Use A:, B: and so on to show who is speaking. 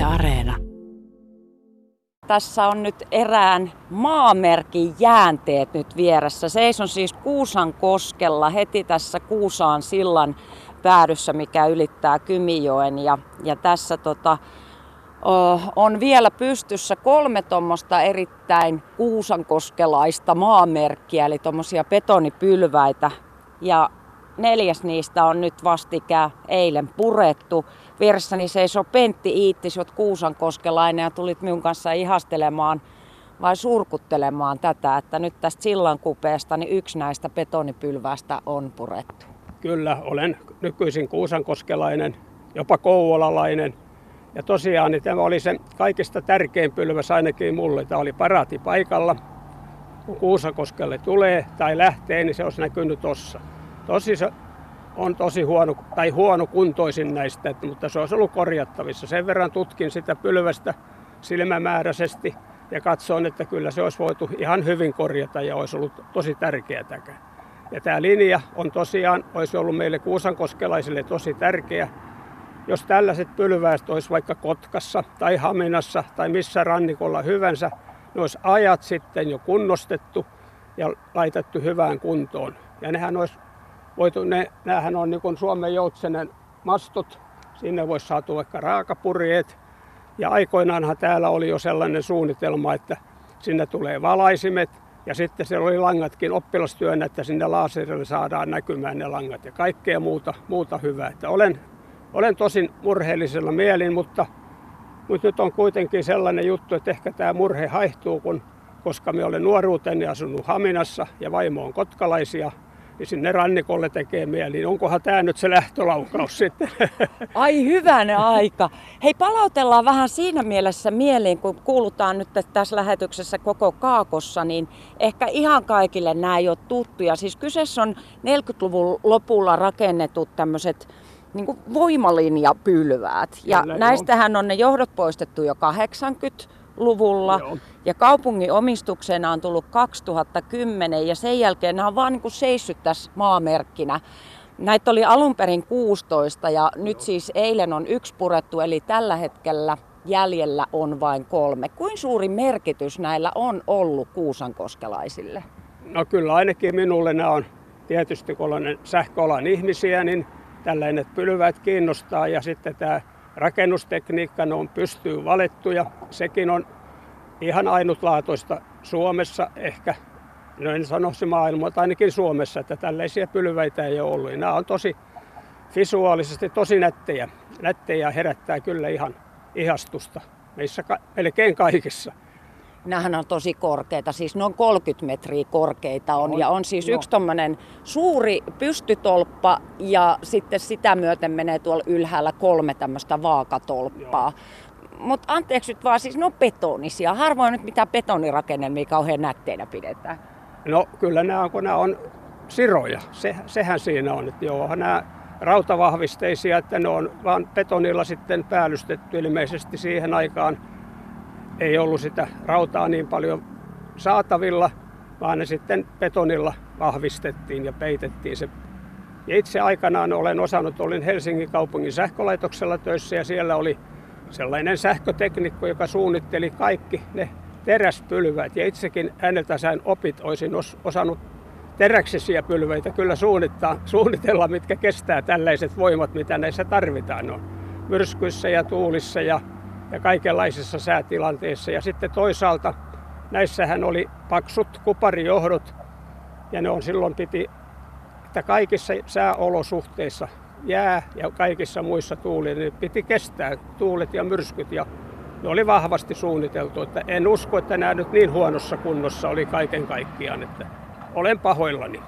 A: Yle Areena. Tässä on nyt erään maamerkin jäänteet nyt vieressä. Seison siis Kuusan koskella heti tässä Kuusaan sillan päädyssä, mikä ylittää Kymijoen. Ja, ja tässä tota, on vielä pystyssä kolme tuommoista erittäin kuusankoskelaista maamerkkiä, eli tuommoisia betonipylväitä. Ja neljäs niistä on nyt vastikään eilen purettu. Vieressäni seisoo Pentti Iittis, jot Kuusankoskelainen ja tulit minun kanssa ihastelemaan vai surkuttelemaan tätä, että nyt tästä sillan kupeesta niin yksi näistä betonipylväistä on purettu.
B: Kyllä, olen nykyisin kuusankoskelainen, jopa kouvolalainen. Ja tosiaan niin tämä oli se kaikista tärkein pylväs ainakin mulle. Tämä oli paraati paikalla. Kun Kuusankoskelle tulee tai lähtee, niin se olisi näkynyt tuossa. Tosi on tosi huono, tai huono kuntoisin näistä, mutta se olisi ollut korjattavissa. Sen verran tutkin sitä pylvästä silmämääräisesti ja katsoin, että kyllä se olisi voitu ihan hyvin korjata ja olisi ollut tosi tärkeää. Ja tämä linja on tosiaan, olisi ollut meille kuusankoskelaisille tosi tärkeä. Jos tällaiset pylväät olisi vaikka Kotkassa tai Haminassa tai missä rannikolla hyvänsä, ne olisi ajat sitten jo kunnostettu ja laitettu hyvään kuntoon. Ja nehän olisi voitu, ne, näähän on niin Suomen joutsenen mastot, sinne voisi saatu vaikka raakapurjeet. Ja aikoinaanhan täällä oli jo sellainen suunnitelma, että sinne tulee valaisimet ja sitten siellä oli langatkin oppilastyönä, että sinne laaserille saadaan näkymään ne langat ja kaikkea muuta, muuta hyvää. Että olen, olen tosin murheellisella mielin, mutta, mutta nyt on kuitenkin sellainen juttu, että ehkä tämä murhe haihtuu, kun, koska me olen nuoruuteni asunut Haminassa ja vaimo on kotkalaisia niin sinne rannikolle tekee mieli. Niin onkohan tämä nyt se lähtölaukaus sitten?
A: Ai hyvänä aika. Hei palautellaan vähän siinä mielessä mieliin, kun kuulutaan nyt tässä lähetyksessä koko Kaakossa, niin ehkä ihan kaikille nämä ei ole tuttuja. Siis kyseessä on 40-luvun lopulla rakennetut tämmöiset niin voimalinjapylväät. Ja Kyllä, näistähän on ne johdot poistettu jo 80 luvulla Joo. ja kaupungin omistuksena on tullut 2010 ja sen jälkeen nämä on vaan niin kuin seissyt tässä maamerkkinä. Näitä oli alun perin 16 ja Joo. nyt siis eilen on yksi purettu eli tällä hetkellä jäljellä on vain kolme. Kuin suuri merkitys näillä on ollut kuusankoskelaisille?
B: No kyllä ainakin minulle nämä on tietysti kun olen sähköalan ihmisiä, niin tällainen pylväät kiinnostaa ja sitten tämä rakennustekniikka, ne on pystyy valettu ja sekin on ihan ainutlaatuista Suomessa ehkä, no en sano se maailma, mutta ainakin Suomessa, että tällaisia pylväitä ei ole ollut. Nämä on tosi visuaalisesti tosi nättejä. Nättejä herättää kyllä ihan ihastusta meissä ka- melkein kaikissa.
A: Nämähän on tosi korkeita, siis noin 30 metriä korkeita on. on ja on siis no. yksi tommonen suuri pystytolppa ja sitten sitä myöten menee tuolla ylhäällä kolme tämmöistä vaakatolppaa. Mutta anteeksi nyt vaan, siis ne on betonisia. Harvoin nyt mitä betonirakennelmia kauhean nätteinä pidetään.
B: No kyllä nämä on, kun nämä on siroja. Se, sehän siinä on, että joo, nämä rautavahvisteisia, että ne on vaan betonilla sitten päällystetty ilmeisesti siihen aikaan ei ollut sitä rautaa niin paljon saatavilla, vaan ne sitten betonilla vahvistettiin ja peitettiin se. Ja itse aikanaan olen osannut, olin Helsingin kaupungin sähkölaitoksella töissä ja siellä oli sellainen sähköteknikko, joka suunnitteli kaikki ne teräspylvät. Ja itsekin häneltä sain opit, olisin osannut teräksisiä pylveitä kyllä suunnittaa, suunnitella, mitkä kestää tällaiset voimat, mitä näissä tarvitaan. No, myrskyissä ja tuulissa ja ja kaikenlaisissa säätilanteissa. Ja sitten toisaalta näissähän oli paksut kuparijohdot ja ne on silloin piti, että kaikissa sääolosuhteissa jää ja kaikissa muissa tuuli, niin piti kestää tuulet ja myrskyt ja ne oli vahvasti suunniteltu. Että en usko, että nämä nyt niin huonossa kunnossa oli kaiken kaikkiaan, että olen pahoillani.